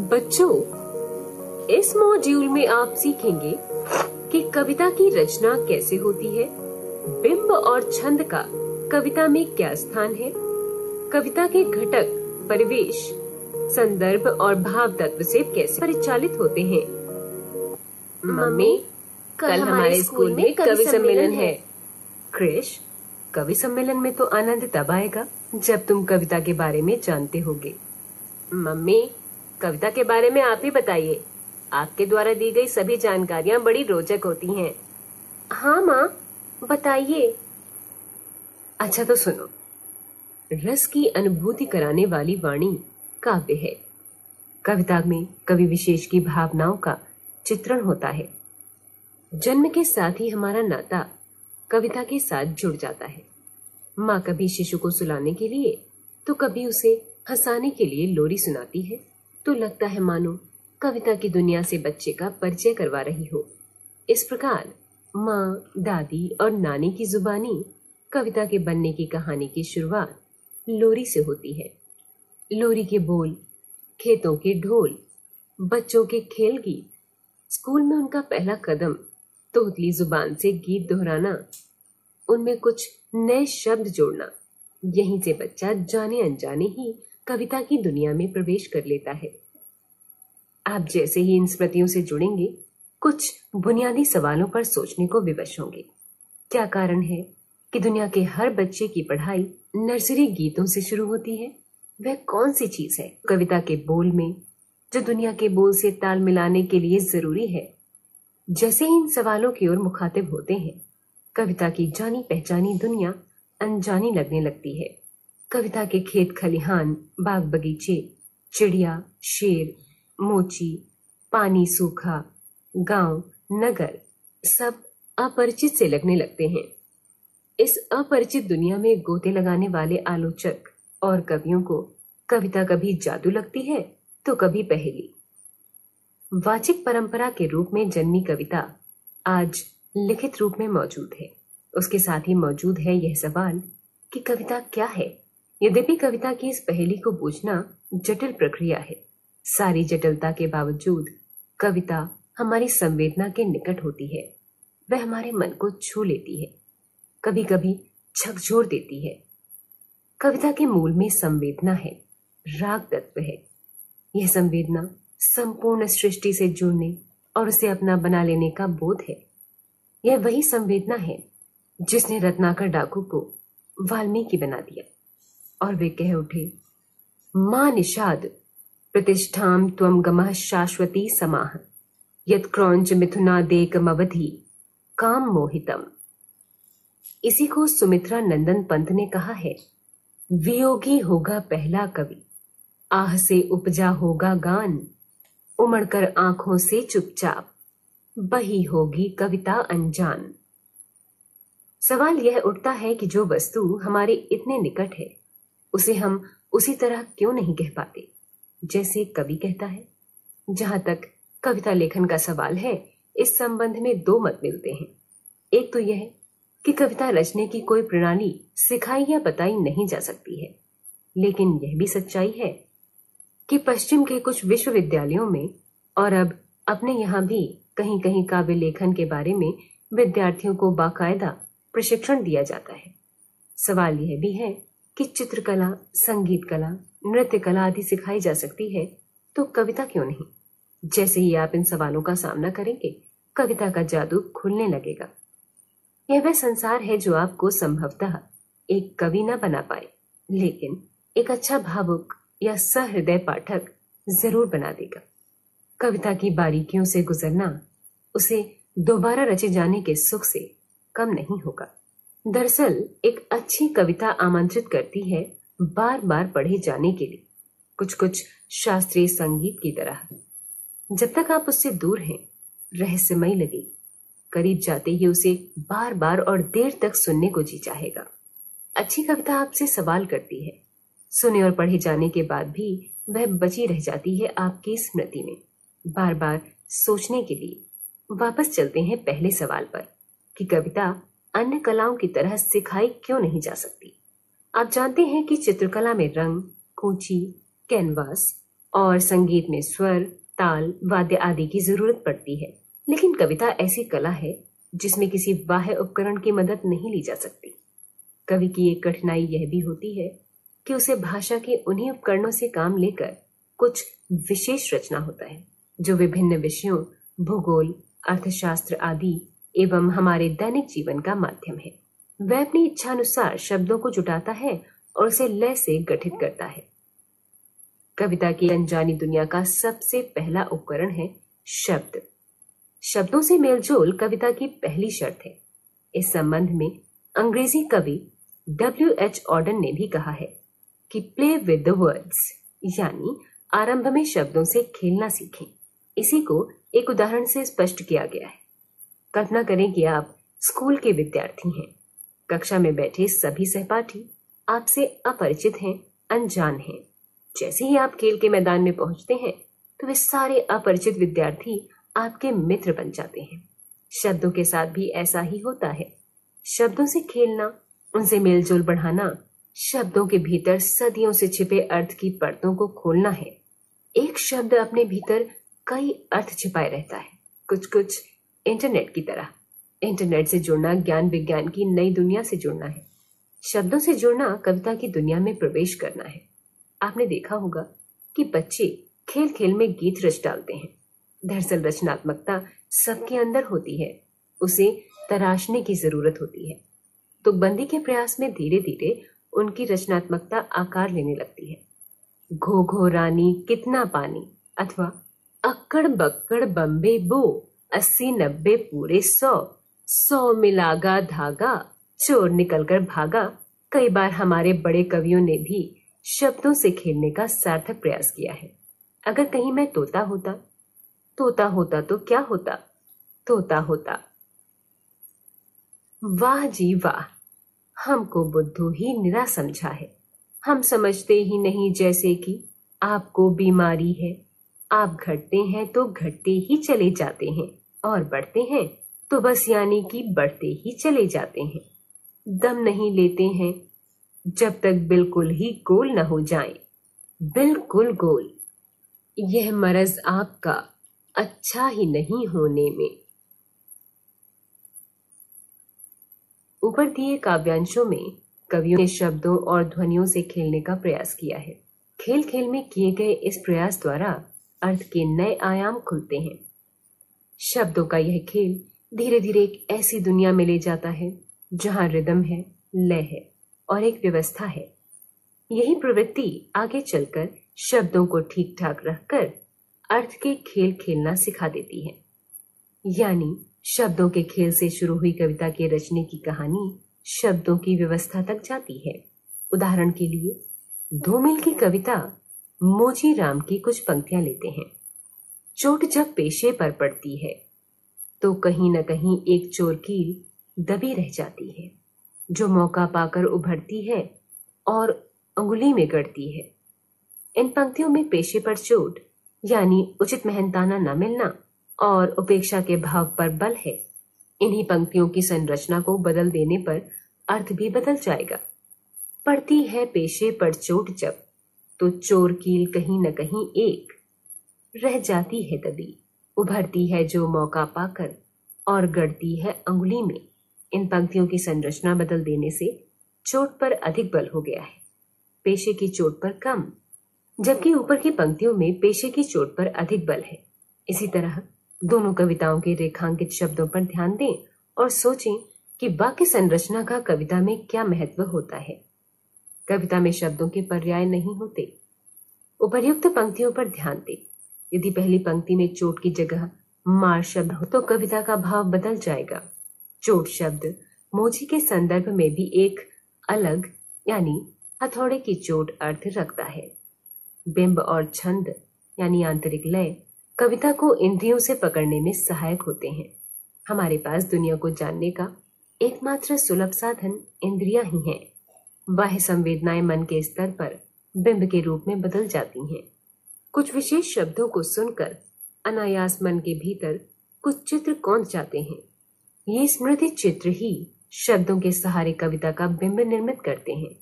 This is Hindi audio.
बच्चों इस मॉड्यूल में आप सीखेंगे कि कविता की रचना कैसे होती है। बिंब और छंद का कविता में क्या स्थान है? कविता के घटक परिवेश संदर्भ और भाव तत्व से कैसे परिचालित होते हैं? मम्मी कल हमारे स्कूल में कवि सम्मेलन है। क्रिश कवि सम्मेलन में तो आनंद तब आएगा जब तुम कविता के बारे में जानते होगे। मम्मी कविता के बारे में आप ही बताइए। आपके द्वारा दी गई सभी जानकारियाँ बड़ी रोचक होती हैं। हाँ माँ, बताइए। अच्छा तो सुनो। रस की अनुभूति कराने वाली वाणी काव्य है। कविता में कवि विशेष की भावनाओं का चित्रण होता है। जन्म के साथ ही हमारा नाता कविता के साथ जुड़ जाता है। माँ कभी शिशु को सुलाने के लिए तो कभी उसे हंसाने के लिए लोरी सुनाती है। तो लगता है मानो कविता की दुनिया से बच्चे का परिचय करवा रही हो। इस प्रकार माँ, दादी और नानी की जुबानी कविता के बनने की कहानी की शुरुआत लोरी से होती है। लोरी के बोल, खेतों के ढोल, बच्चों के खेल गीत, स्कूल में उनका पहला कदम तोतली ज़ुबान से गीत दोहराना, उनमें कुछ नए शब्द जोड़ना, यहीं से बच्चा जाने अनजाने ही कविता की दुनिया में प्रवेश कर लेता है। आप जैसे ही इन स्मृतियों से जुड़ेंगे, कुछ बुनियादी सवालों पर सोचने को विवश होंगे। क्या कारण है कि दुनिया के हर बच्चे की पढ़ाई नर्सरी गीतों से शुरू होती है? वह कौन सी चीज़ है? कविता के बोल में, जो दुनिया के बोल से ताल मिलाने के लिए ज़रूरी है। जैसे ही इन सवालों की ओर मुखातिब होते हैं, कविता की जानी पहचानी दुनिया अनजानी लगने लगती है। कविता के खेत खलिहान, बाग बगीचे, चिड़िया, शेर, मोची, पानी सूखा, गाँव, नगर, सब अपरिचित से लगने लगते हैं। इस अपरिचित दुनिया में गोते लगाने वाले आलोचक और कवियों को कविता कभी जादू लगती है तो कभी पहेली। वाचिक परंपरा के रूप में जन्मी कविता आज लिखित रूप में मौजूद है। उसके साथ ही मौजूद है यह सवाल कि कविता क्या है? यद्यपि कविता की इस पहेली को बूझना जटिल प्रक्रिया है, सारी जटिलता के बावजूद कविता हमारी संवेदना के निकट होती है, वह हमारे मन को छू लेती है कभी कभी झकझोर देती है। कविता के मूल में संवेदना है, राग तत्व है। यह संवेदना संपूर्ण सृष्टि से जुड़ने और उसे अपना बना लेने का बोध है। यह वही संवेदना है जिसने रत्नाकर डाकू को वाल्मीकि बना दिया। और वे कह उठे, माँ निषाद, प्रतिष्ठाम त्वम गमः शाश्वती समाह। यद क्रौंच मिथुनादेकमवधि काम मोहितम। इसी को सुमित्रा नंदन पंत ने कहा है, वियोगी होगा पहला कवि, आह से उपजा होगा गान, उमड़कर आँखों से चुपचाप, बही होगी कविता अनजान। सवाल यह उठता है कि जो वस्तु हमारे इतने निकट है उसे हम उसी तरह क्यों नहीं कह पाते? जैसे कवि कहता है, जहाँ तक कविता लेखन का सवाल है, इस संबंध में दो मत मिलते हैं। एक तो यह कि कविता रचने की कोई प्रणाली सिखाई या बताई नहीं जा सकती है। लेकिन यह भी सच्चाई है कि पश्चिम के कुछ विश्वविद्यालयों में और अब अपने यहाँ भी कहीं कहीं काव्य लेखन के बारे में विद्यार्थियों को बाकायदा प्रशिक्षण दिया जाता है। सवाल यह भी है कि चित्रकला, संगीत कला, नृत्य कला आदि सिखाई जा सकती है तो कविता क्यों नहीं? जैसे ही आप इन सवालों का सामना करेंगे, कविता का जादू खुलने लगेगा। यह वह संसार है जो आपको संभवतः एक कवि न बना पाए, लेकिन एक अच्छा भावुक या सहृदय पाठक ज़रूर बना देगा। कविता की बारीकियों से गुजरना, उसे दोबारा रचे जाने के सुख से कम नहीं होगा। दरअसल, एक अच्छी कविता आमंत्रित करती है बार बार पढ़े जाने के लिए कुछ कुछ शास्त्रीय संगीत की तरह। जब तक आप उससे दूर हैं, रहस्यमय लगे करीब जाते ही उसे बार बार और देर तक सुनने को जी चाहेगा। अच्छी कविता आपसे सवाल करती है। सुने और पढ़े जाने के बाद भी वह बची रह जाती है आपकी स्मृति में। बार बार सोचने के लिए। वापस चलते हैं पहले सवाल पर, कि कविता अन्य कलाओं की तरह सिखाई क्यों नहीं जा सकती? आप जानते हैं कि चित्रकला में रंग, कूची, कैनवास और संगीत में स्वर, ताल, वाद्य आदि की ज़रूरत पड़ती है। लेकिन कविता ऐसी कला है जिसमें किसी बाह्य उपकरण की मदद नहीं ली जा सकती। कवि की एक कठिनाई यह भी होती है कि उसे भाषा के उन्हीं उपकरणों से काम लेकर कुछ विशेष रचना होता है, जो विभिन्न विषयों, भूगोल, अर्थशास्त्र आदि एवं हमारे दैनिक जीवन का माध्यम है। वह अपनी इच्छानुसार शब्दों को जुटाता है और उसे लय से गठित करता है। कविता की अनजानी दुनिया का सबसे पहला उपकरण है शब्द। शब्दों से मेलजोल कविता की पहली शर्त है। इस संबंध में अंग्रेज़ी कवि डब्ल्यू एच ऑर्डन ने भी कहा है कि प्ले विद द वर्ड्स यानी आरंभ में शब्दों से खेलना सीखें। इसी को एक उदाहरण से स्पष्ट किया गया है। कल्पना करें कि आप स्कूल के विद्यार्थी हैं। कक्षा में बैठे सभी सहपाठी आपसे अपरिचित हैं, अनजान हैं। जैसे ही आप खेल के मैदान में पहुँचते हैं तो वे सारे अपरिचित विद्यार्थी आपके मित्र बन जाते हैं। शब्दों के साथ भी ऐसा ही होता है। शब्दों से खेलना, उनसे मेलजोल बढ़ाना, शब्दों के भीतर सदियों से छिपे अर्थ की परतों को खोलना है। एक शब्द अपने भीतर कई अर्थ छिपाए रहता है। कुछ कुछ इंटरनेट की तरह। इंटरनेट से जुड़ना ज्ञान विज्ञान की नई दुनिया से जुड़ना है। शब्दों से जुड़ना कविता की दुनिया में प्रवेश करना है। आपने देखा होगा कि बच्चे खेल खेल में गीत रच डालते हैं। दरअसल रचनात्मकता सबके अंदर होती है। उसे तराशने की ज़रूरत होती है। तो बंदी के प्रयास में धीरे धीरे उनकी रचनात्मकता आकार लेने लगती है। घो घो रानी कितना पानी अथवा अक्कड़ बक्कड़ बम्बे बो। अस्सी नब्बे पूरे सौ। सौ मिलागा धागा, चोर निकलकर भागा। कई बार हमारे बड़े कवियों ने भी शब्दों से खेलने का सार्थक प्रयास किया है। अगर कहीं मैं तोता होता तोता होता तो क्या होता? तोता होता। वाह जी वाह, हमको बुद्धू ही निरा समझा है। हम समझते ही नहीं जैसे कि आपको बीमारी है। आप घटते हैं तो घटते ही चले जाते हैं। और बढ़ते हैं तो बस यानी कि बढ़ते ही चले जाते हैं। दम नहीं लेते हैं, जब तक बिल्कुल ही गोल न हो जाए। बिल्कुल गोल। यह मरज आपका अच्छा ही नहीं होने में। ऊपर दिए काव्यांशों में कवियों ने शब्दों और ध्वनियों से खेलने का प्रयास किया है। खेल खेल में किए गए इस प्रयास द्वारा अर्थ के नए आयाम खुलते हैं। शब्दों का यह खेल धीरे धीरे एक ऐसी दुनिया में ले जाता है, जहाँ रिदम है, लय है और एक व्यवस्था है। यही प्रवृत्ति आगे चलकर शब्दों को ठीक ठाक रखकर अर्थ के खेल खेलना सिखा देती है। यानी शब्दों के खेल से शुरू हुई कविता के रचने की कहानी शब्दों की व्यवस्था तक जाती है। उदाहरण के लिए, धूमिल की कविता मोजी राम की कुछ पंक्तियाँ लेते हैं। चोट जब पेशे पर पड़ती है तो कहीं न कहीं एक चोर कील दबी रह जाती है, जो मौका पाकर उभरती है और अंगुली में गढ़ती है। इन पंक्तियों में पेशे पर चोट, यानी उचित मेहनताना न मिलना और उपेक्षा के भाव पर बल है, इन्हीं पंक्तियों की संरचना को बदल देने पर अर्थ भी बदल जाएगा। पड़ती है पेशे पर चोट जब तो चोर कील कहीं न कहीं एक रह जाती है दबी उभरती है जो मौका पाकर और गढ़ती है अंगुली में। इन पंक्तियों की संरचना बदल देने से चोट पर अधिक बल हो गया है। पेशे की चोट पर कम, जबकि ऊपर की पंक्तियों में पेशे की चोट पर अधिक बल है। इसी तरह दोनों कविताओं के रेखांकित शब्दों पर ध्यान दें और सोचें कि वाक्य संरचना का कविता में क्या महत्व होता है। कविता में शब्दों के पर्याय नहीं होते। उपर्युक्त पंक्तियों पर ध्यान दें। यदि पहली पंक्ति में चोट की जगह मार शब्द हो तो कविता का भाव बदल जाएगा। चोट शब्द मोची के संदर्भ में भी एक अलग, यानी हथौड़े की चोट अर्थ रखता है। बिंब और छंद, यानी आंतरिक लय, कविता को इंद्रियों से पकड़ने में सहायक होते हैं। हमारे पास दुनिया को जानने का एकमात्र सुलभ साधन इंद्रिया ही हैं। बाह्य संवेदनाएँ मन के स्तर पर बिंब के रूप में बदल जाती हैं। कुछ विशेष शब्दों को सुनकर अनायास मन के भीतर कुछ चित्र कौन जाते हैं। ये स्मृति चित्र ही शब्दों के सहारे कविता का बिंब निर्मित करते हैं।